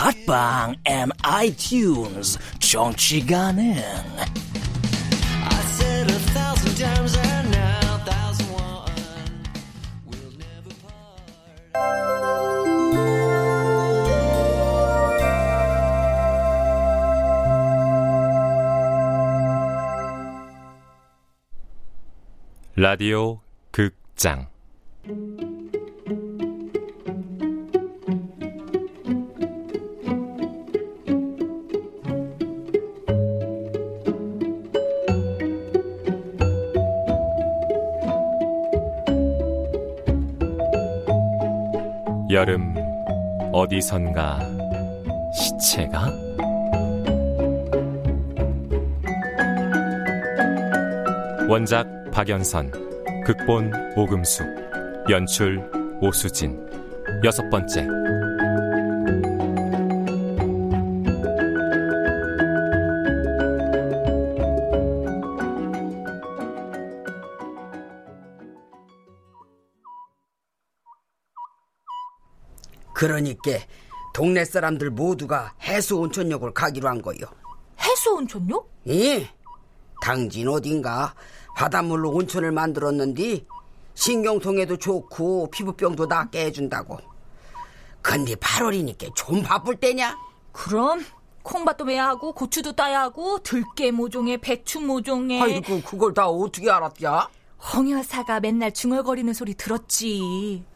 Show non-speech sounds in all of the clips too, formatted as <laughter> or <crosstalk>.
팟빵 앤 아이튠즈 정치 가능. 라디오 극장 여름 어디선가 시체가? 원작 박연선 극본 오금숙 연출 오수진. 여섯 번째 그러니까 동네 사람들 모두가 해수 온천역을 가기로 한 거요. 해수 온천요? 예. 당진 어딘가 바닷물로 온천을 만들었는데 신경통에도 좋고 피부병도 낫게 해준다고. 근데 8월이니까 좀 바쁠 때냐? 그럼 콩밭도 매야 하고 고추도 따야 하고 들깨 모종에 배추 모종에 아이고 그걸 다 어떻게 알았냐? 홍여사가 맨날 중얼거리는 소리 들었지.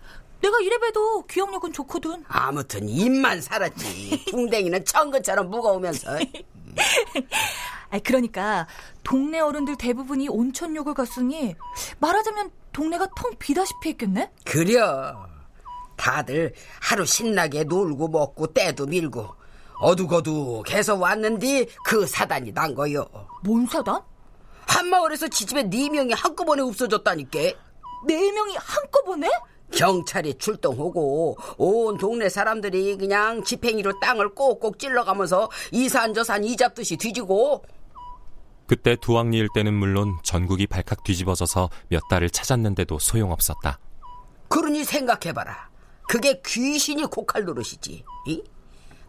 내가 이래봬도 기억력은 좋거든. 아무튼 입만 살았지. 붕댕이는 천근처럼 무거우면서. <laughs> 아 그러니까 동네 어른들 대부분이 온천욕을 갔으니 말하자면 동네가 텅 비다시피 했겠네? 그려. 다들 하루 신나게 놀고 먹고 때도 밀고 어둑어둑해서 왔는데 그 사단이 난 거요. 뭔 사단? 한마을에서 지집에 네 명이 한꺼번에 없어졌다니까. 네 명이 한꺼번에? 경찰이 출동하고 온 동네 사람들이 그냥 지팽이로 땅을 꼭꼭 찔러가면서 이산저산 이잡듯이 뒤지고 그때 두왕리 일대는 물론 전국이 발칵 뒤집어져서 몇 달을 찾았는데도 소용없었다. 그러니 생각해봐라. 그게 귀신이 고칼 노릇이지. 이?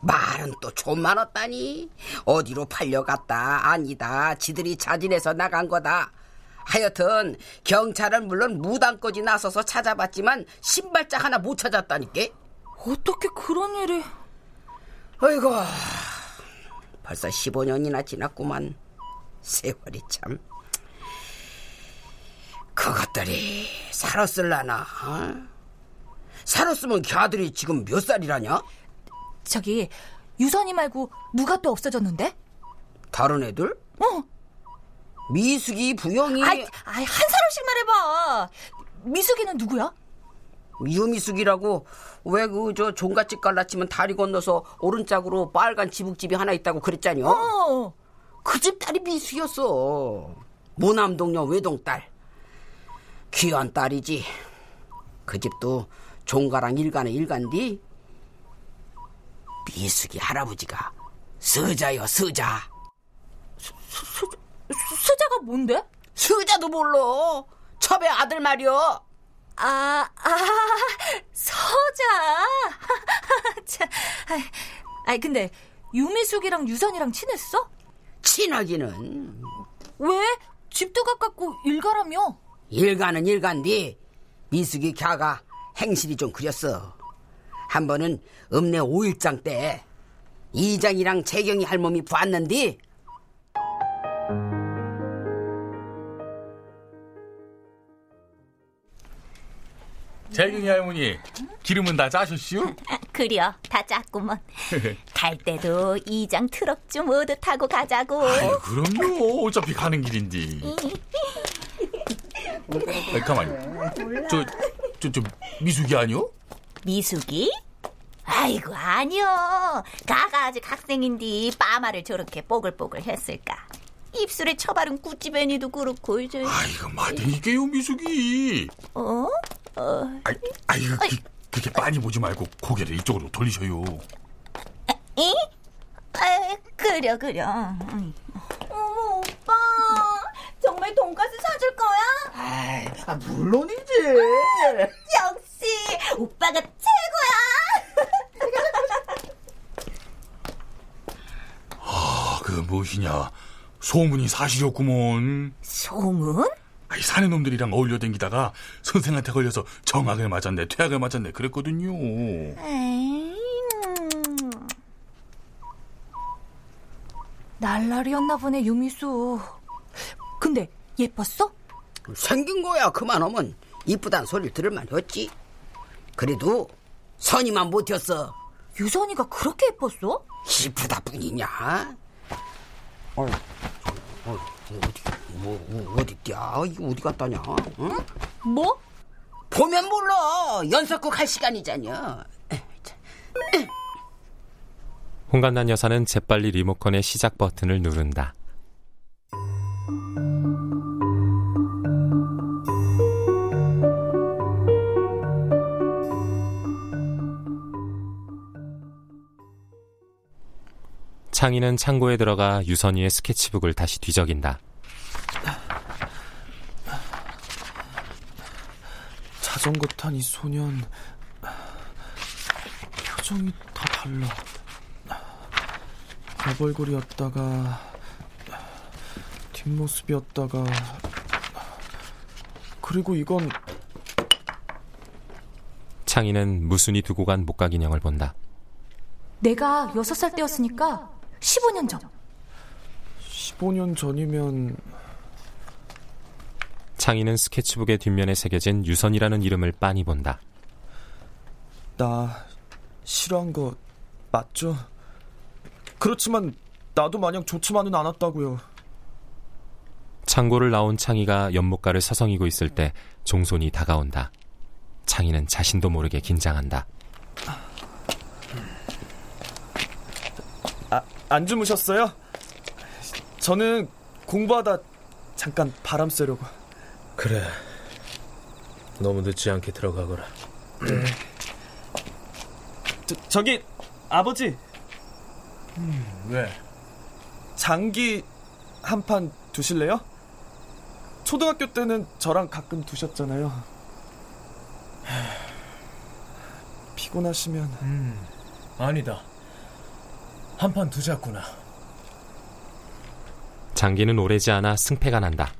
말은 또 좀 많았다니. 어디로 팔려갔다. 아니다. 지들이 자진해서 나간 거다. 하여튼 경찰은 물론 무당까지 나서서 찾아봤지만 신발짝 하나 못 찾았다니까. 어떻게 그런 일이? 어이구 벌써 15년이나 지났구만. 세월이 참. 그것들이 살았을라나? 어? 살았으면 걔들이 지금 몇 살이라냐? 저기 유선이 말고 누가 또 없어졌는데? 다른 애들? 어. 미숙이, 부영이. 아이, 아이 한 사람씩 말해봐. 미숙이는 누구야? 유미숙이라고 왜 그 저 종갓집 갈라치면 다리 건너서 오른쪽으로 빨간 지붕집이 하나 있다고 그랬잖여. 어. 그 집 딸이 미숙이었어. 모남동녀 외동딸. 귀한 딸이지. 그 집도 종가랑 일가는 일간디. 미숙이 할아버지가 서자요 서자. 수, 수, 수자가 뭔데? 수자도 몰라. 첩의 아들 말이여. 아, 아, 서자. <laughs> 참, 아이, 근데 유미숙이랑 유선이랑 친했어? 친하기는. 왜? 집도 가깝고 일가라며? 일가는 일간디 미숙이 갸가 행실이 좀 그렸어. 한 번은 읍내 5일장 때 이장이랑 재경이 할멈이 봤는데 재경이 할머니, 기름은 다 짜셨슈? 그려, 다 짰구먼. <laughs> 갈 때도 이장 트럭 좀 모두 타고 가자고. 아이, 그럼요. 어차피 가는 길인데. 아이, 가만히. 저, 저, 저, 미숙이 아니요? 미숙이? 아이고, 아니요. 가가 아직 학생인데 빠마를 저렇게 뽀글뽀글 했을까. 입술에 처바른 구찌배니도 그렇고, 이제. 아이고, 맞으니까요, 미숙이. 어? 어. 아이, 아이고, 그, 그렇게 빤히 보지 말고 고개를 이쪽으로 돌리셔요. 에? 아, 그려, 그려. 어머, 오빠. 정말 돈가스 사줄 거야? 아, 물론이지. 역시, 오빠가 최고야! 아, 그 무엇이냐. 소문이 사실이었구먼. 소문? 아이, 사내 놈들이랑 어울려 댕기다가 선생한테 걸려서 정학을 맞았네, 퇴학을 맞았네, 그랬거든요. 에이, 음. 날라리였나 보네, 유미수. 근데 예뻤어? 생긴 거야 그만하면 이쁘단 소리를 들을 만 했지. 그래도 선이만 못했어. 유선이가 그렇게 예뻤어? 이쁘다 뿐이냐? 어, 어, 어디, 뭐, 뭐, 어디 야 이거 어디 갔다냐? 응? 뭐? 보면 몰라. 연속극 할 시간이잖여. 홍간난 여사는 재빨리 리모컨의 시작 버튼을 누른다. 창희는 창고에 들어가 유선이의 스케치북을 다시 뒤적인다. 자전거 탄 이 소년 표정이 다 달라. 발벌거리였다가 뒷모습이었다가 그리고 이건 창희는 무순이 두고 간 목각 인형을 본다. 내가 여섯 살 때였으니까 15년 전. 15년 전이면 창희는 스케치북의 뒷면에 새겨진 유선이라는 이름을 빤히 본다. 나 싫어한 거 맞죠? 그렇지만 나도 마냥 좋지만은 않았다고요. 창고를 나온 창희가 연못가를 서성이고 있을 때 종손이 다가온다. 창희는 자신도 모르게 긴장한다. 아, 안 주무셨어요? 저는 공부하다 잠깐 바람 쐬려고. 그래. 너무 늦지 않게 들어가거라. 저, 저기 아버지 왜? 장기 한 판 두실래요? 초등학교 때는 저랑 가끔 두셨잖아요. <sighs> 피곤하시면 음, 아니다. 한 판 두자꾸나. 장기는 오래지 않아 승패가 난다.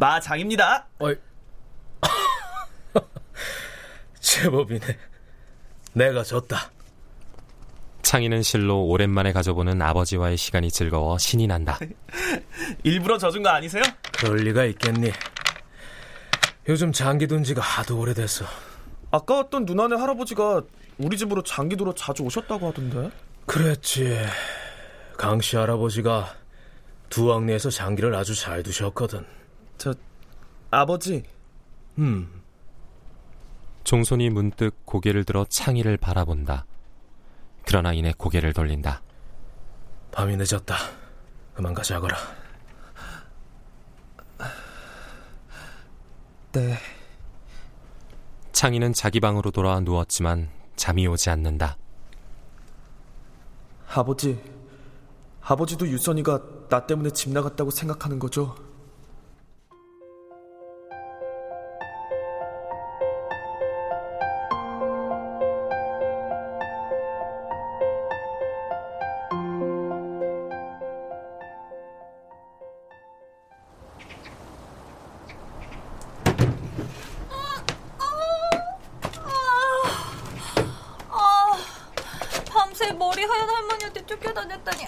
마장입니다. 어이. <laughs> 제법이네. 내가 졌다. 창희는 실로 오랜만에 가져보는 아버지와의 시간이 즐거워 신이 난다. <laughs> 일부러 져준 거 아니세요? 그럴 리가 있겠니? 요즘 장기 둔 지가 하도 오래됐어. 아까 왔던 누나네 할아버지가 우리 집으로 장기두러 자주 오셨다고 하던데. 그랬지. 강씨 할아버지가 두왕리에서 장기를 아주 잘 두셨거든. 저 아버지. 음. 종손이 문득 고개를 들어 창희를 바라본다. 그러나 이내 고개를 돌린다. 밤이 늦었다. 그만 가자거라. 네. 창희는 자기 방으로 돌아와 누웠지만 잠이 오지 않는다. 아버지. 아버지도 유선이가 나 때문에 집 나갔다고 생각하는 거죠? 머리 하얀 할머니한테 쫓겨다녔다니.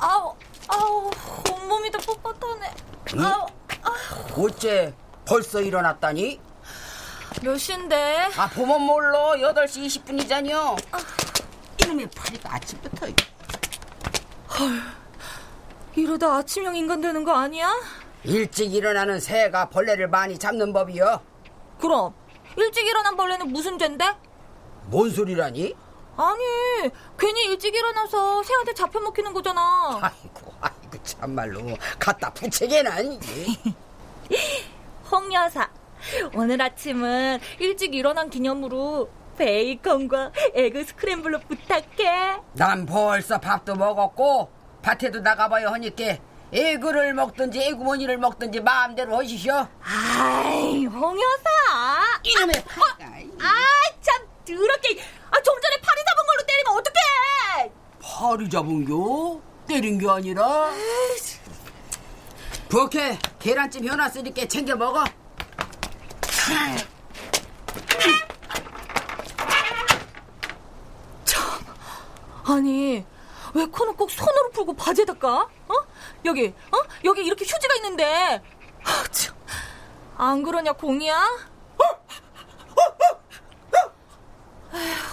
아우, 아우, 온몸이 다 뻣뻣하네. 아우, 어째 벌써 일어났다니? 몇 시인데? 아, 보면 몰라. 8시 20분이잖여. 이놈의 파리가 아침부터. 헐, 이러다 아침형 인간 되는 거 아니야? 일찍 일어나는 새가 벌레를 많이 잡는 법이요. 그럼 일찍 일어난 벌레는 무슨 죄인데? 뭔 소리라니? 아니, 괜히 일찍 일어나서 새한테 잡혀 먹히는 거잖아. 아이고, 아이고, 참말로. 갖다 부채게나, 아니지. 홍 여사, 오늘 아침은 일찍 일어난 기념으로 베이컨과 egg scramble로 부탁해. 난 벌써 밥도 먹었고, 밭에도 나가봐야 하니까, egg를 먹든지 에그머니를 먹든지 마음대로 하시쇼. 아이, 홍 여사. 이놈의 파리가. 아, 참, 더럽게. 아, 좀 전에 때리면 파리 잡은겨? 때린 게 아니라? 부엌에 계란찜 해놨으니까 챙겨 먹어. 참, 아니, 왜 코는 꼭 손으로 풀고 바지에다 까? 어? 여기, 어? 여기 이렇게 휴지가 있는데. 아, 참. 안 그러냐, 공이야? 에휴,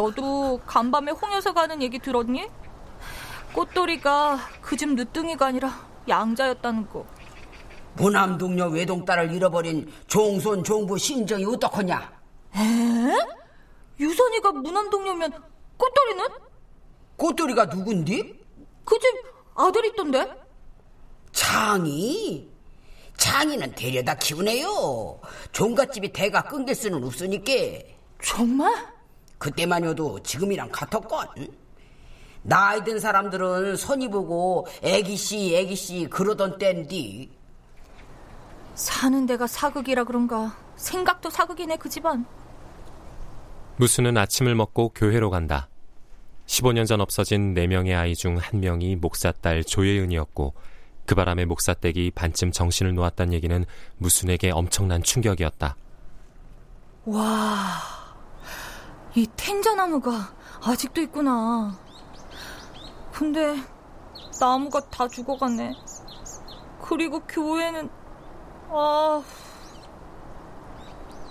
너도 간밤에 홍 여사가 하는 얘기 들었니? 꽃돌이가 그 집 늦둥이가 아니라 양자였다는 거. 무남동녀 외동딸을 잃어버린 종손 종부 신정이 어떡하냐? 에? 유선이가 무남동녀면 꽃돌이는? 꽃돌이가 누군디? 그 집 아들 있던데? 장이? 장이는 데려다 키우네요. 종갓집이 대가 끊길 수는 없으니까. 정말? 그때만여도 지금이랑 같았건. 나이 든 사람들은 선이 보고 애기씨 애기씨 그러던 땐디. 사는 데가 사극이라 그런가 생각도 사극이네 그 집안. 무수는 아침을 먹고 교회로 간다. 15년 전 없어진 4명의 아이 중 한 명이 목사 딸 조예은이었고 그 바람에 목사 댁이 반쯤 정신을 놓았다는 얘기는 무순에게 엄청난 충격이었다. 와, 이 텐자나무가 아직도 있구나. 근데 나무가 다 죽어갔네. 그리고 교회는 아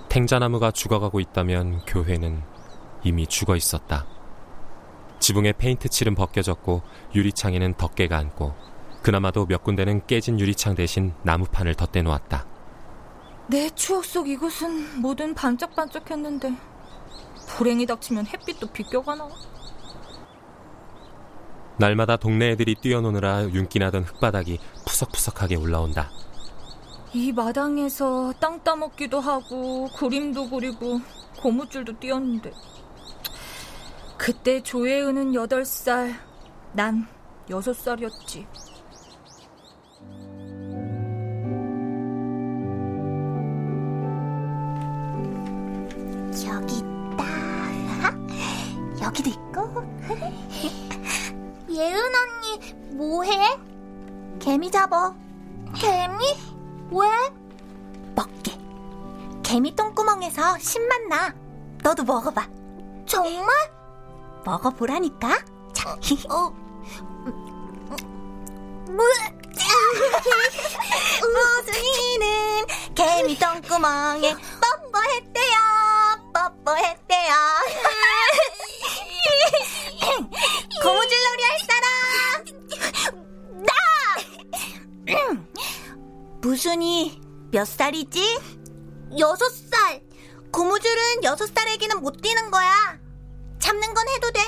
탱자나무가 죽어가고 있다면 교회는 이미 죽어 있었다. 지붕에 페인트 칠은 벗겨졌고 유리창에는 덮개가 앉고 그나마도 몇 군데는 깨진 유리창 대신 나무판을 덧대 놓았다. 내 추억 속 이곳은 뭐든 반짝반짝했는데 불행이 닥치면 햇빛도 비껴가나? 날마다 동네 애들이 뛰어노느라 윤기나던 흙바닥이 푸석푸석하게 올라온다. 이 마당에서 땅 따먹기도 하고 그림도 그리고 고무줄도 띄었는데 그때 조혜은은 8살, 난 6살이었지. 뭐해? 개미 잡어. 개미? 왜? 먹게. 개미 똥구멍에서 신맛 나. 너도 먹어봐. 정말? 먹어보라니까. 자. 어. 무슨이는 개미 똥구멍에 뽀뽀했대요. 뽀뽀했대요. 무슨이 몇 살이지? 여섯 살. 고무줄은 여섯 살 애기는 못 뛰는 거야. 잡는 건 해도 돼.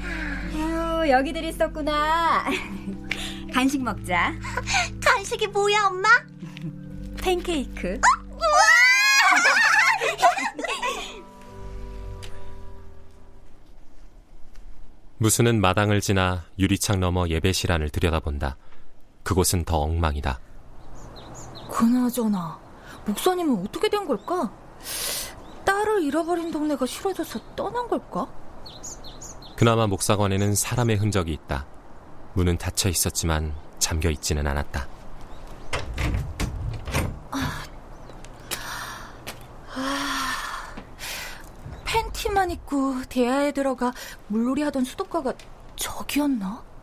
<laughs> 아유, 여기들 있었구나. <laughs> 간식 먹자. <laughs> 간식이 뭐야, 엄마? 팬케이크. 무수는 마당을 지나 유리창 너머 예배실 안을 들여다본다. 그곳은 더 엉망이다. 그나저나 목사님은 어떻게 된 걸까? 딸을 잃어버린 동네가 싫어져서 떠난 걸까? 그나마 목사관에는 사람의 흔적이 있다. 문은 닫혀 있었지만 잠겨 있지는 않았다. 아, 팬티만 입고 대야에 들어가 물놀이 하던 수도가가 저기였나?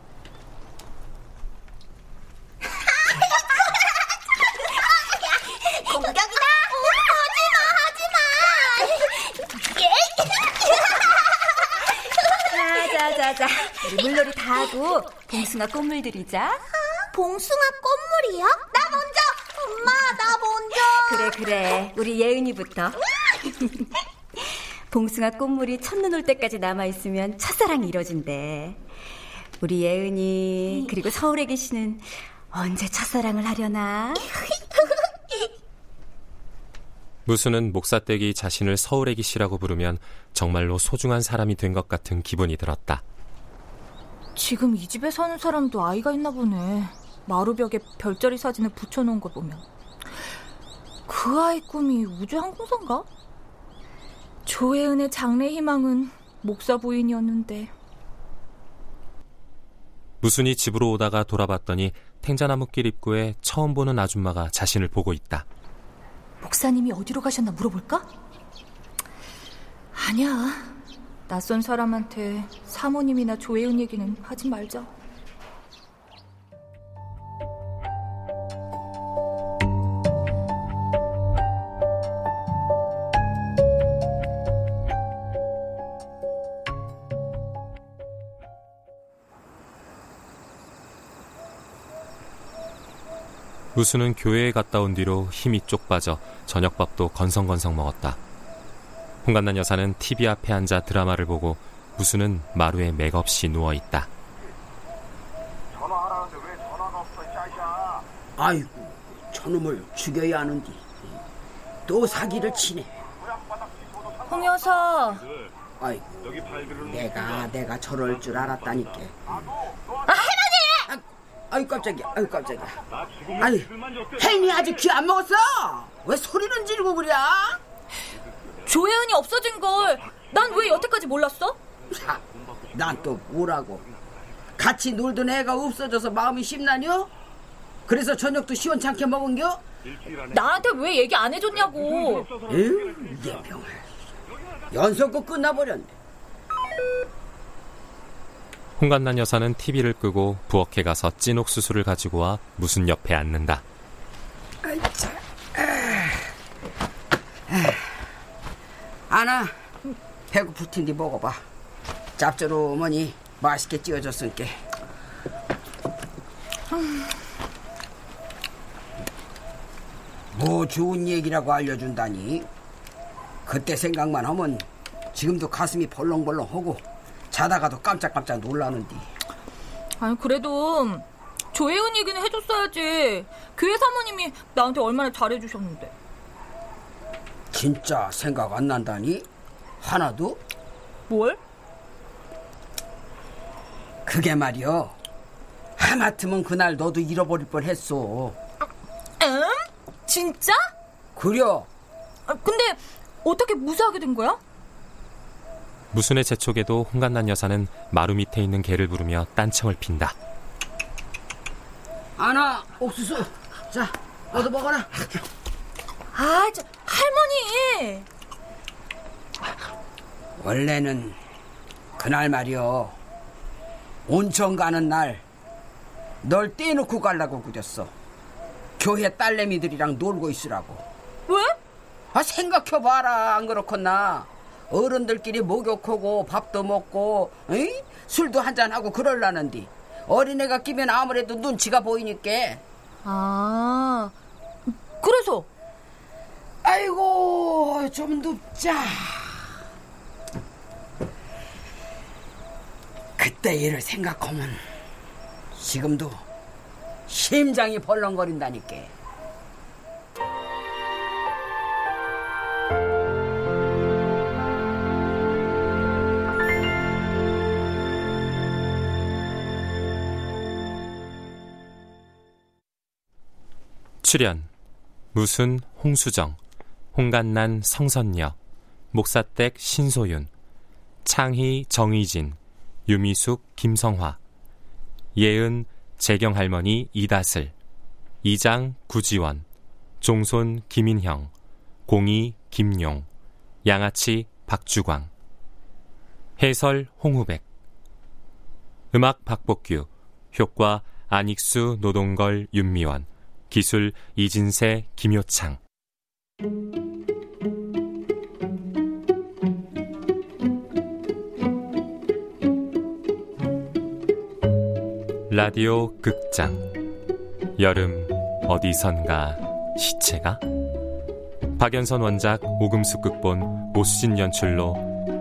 자자, 우리 물놀이 다 하고 봉숭아 꽃물 들이자. 봉숭아 꽃물이요? 나 먼저! 엄마, 나 먼저! 그래, 그래. 우리 예은이부터. <laughs> 봉숭아 꽃물이 첫눈 올 때까지 남아 있으면 첫사랑이 이뤄진대. 우리 예은이, 그리고 서울에 계시는 언제 첫사랑을 하려나? <laughs> 무수는 목사댁이 자신을 서울애기 씨라고 부르면 정말로 소중한 사람이 된 것 같은 기분이 들었다. 지금 이 집에 사는 사람도 아이가 있나 보네. 마루벽에 별자리 사진을 붙여놓은 걸 보면. 그 아이 꿈이 우주 항공사인가? 조혜은의 장래 희망은 목사 부인이었는데. 무순이 집으로 오다가 돌아봤더니 탱자나무길 입구에 처음 보는 아줌마가 자신을 보고 있다. 목사님이 어디로 가셨나 물어볼까? 아니야. 낯선 사람한테 사모님이나 조혜은 얘기는 하지 말자. 무수는 교회에 갔다 온 뒤로 힘이 쪽 빠져 저녁밥도 건성건성 먹었다. 홍간난 여사는 TV 앞에 앉아 드라마를 보고 무수는 마루에 맥없이 누워 있다. 전화하라는데 왜 전화가 없어, 짜샤? 아이고, 저놈을 죽여야 하는디. 또 사기를 치네. 홍 여사. 아이고, 내가, 내가 저럴 줄 알았다니까. 아, 할머니! 아이 깜짝이야, 아이 깜짝이야. 아이, 혜인이 아직 귀 안 먹었어? 왜 소리는 지르고 그래? 조혜은이 없어진 걸 난 왜 여태까지 몰랐어? 난 또 뭐라고? 같이 놀던 애가 없어져서 마음이 심나뇨? 그래서 저녁도 시원찮게 먹은겨? 나한테 왜 얘기 안 해줬냐고. 에휴, 예병을. 연속고 끝나버렸네. 홍간난 여사는 TV를 끄고 부엌에 가서 찐 옥 수수를 가지고 와 무슨 옆에 앉는다. 아이차. 아 나, 배고플 텐데 먹어봐. 짭조름하니 맛있게 찌어줬으니까. 뭐 좋은 얘기라고 알려준다니. 그때 생각만 하면 지금도 가슴이 벌렁벌렁하고 자다가도 깜짝깜짝 놀라는디. 아니 그래도 조혜은 얘기는 해줬어야지. 교회 사모님이 나한테 얼마나 잘해주셨는데. 진짜 생각 안 난다니? 하나도? 뭘? 그게 말이여. 하마터면 그날 너도 잃어버릴 뻔했어. 응? 진짜? 그려. 아, 근데 어떻게 무사하게 된 거야? 무순의 재촉에도 홍간난 여사는 마루 밑에 있는 개를 부르며 딴청을 핀다. 아나 옥수수. 자, 너도 먹어라. 아, 저, 할머니. 원래는 그날 말이여. 온천 가는 날 널 떼놓고 가려고 그랬어. 교회 딸내미들이랑 놀고 있으라고. 왜? 아 생각해봐라 안 그렇겠나. 어른들끼리 목욕하고 밥도 먹고 에이? 술도 한잔하고 그럴라는디 어린애가 끼면 아무래도 눈치가 보이니까 아 그래서 좀 눕자. 그때 일을 생각하면 지금도 심장이 벌렁거린다니까. 출연 무순 홍수정 홍간난 성선녀 목사댁 신소윤 창희 정의진 유미숙 김성화 예은 재경 할머니 이다슬 이장 구지원 종손 김인형 공이 김용 양아치 박주광 해설 홍후백 음악 박복규 효과 안익수 노동걸 윤미원 기술 이진세 김효창 라디오 극장 여름 어디선가 시체가 박연선 원작 오금숙 극본 오수진 연출로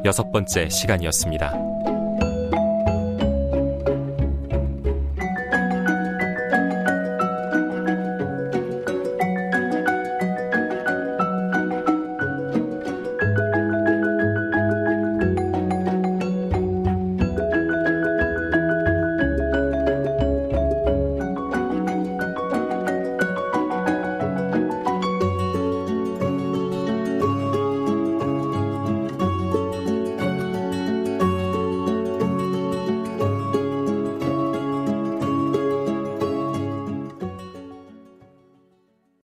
여섯 번째 시간이었습니다.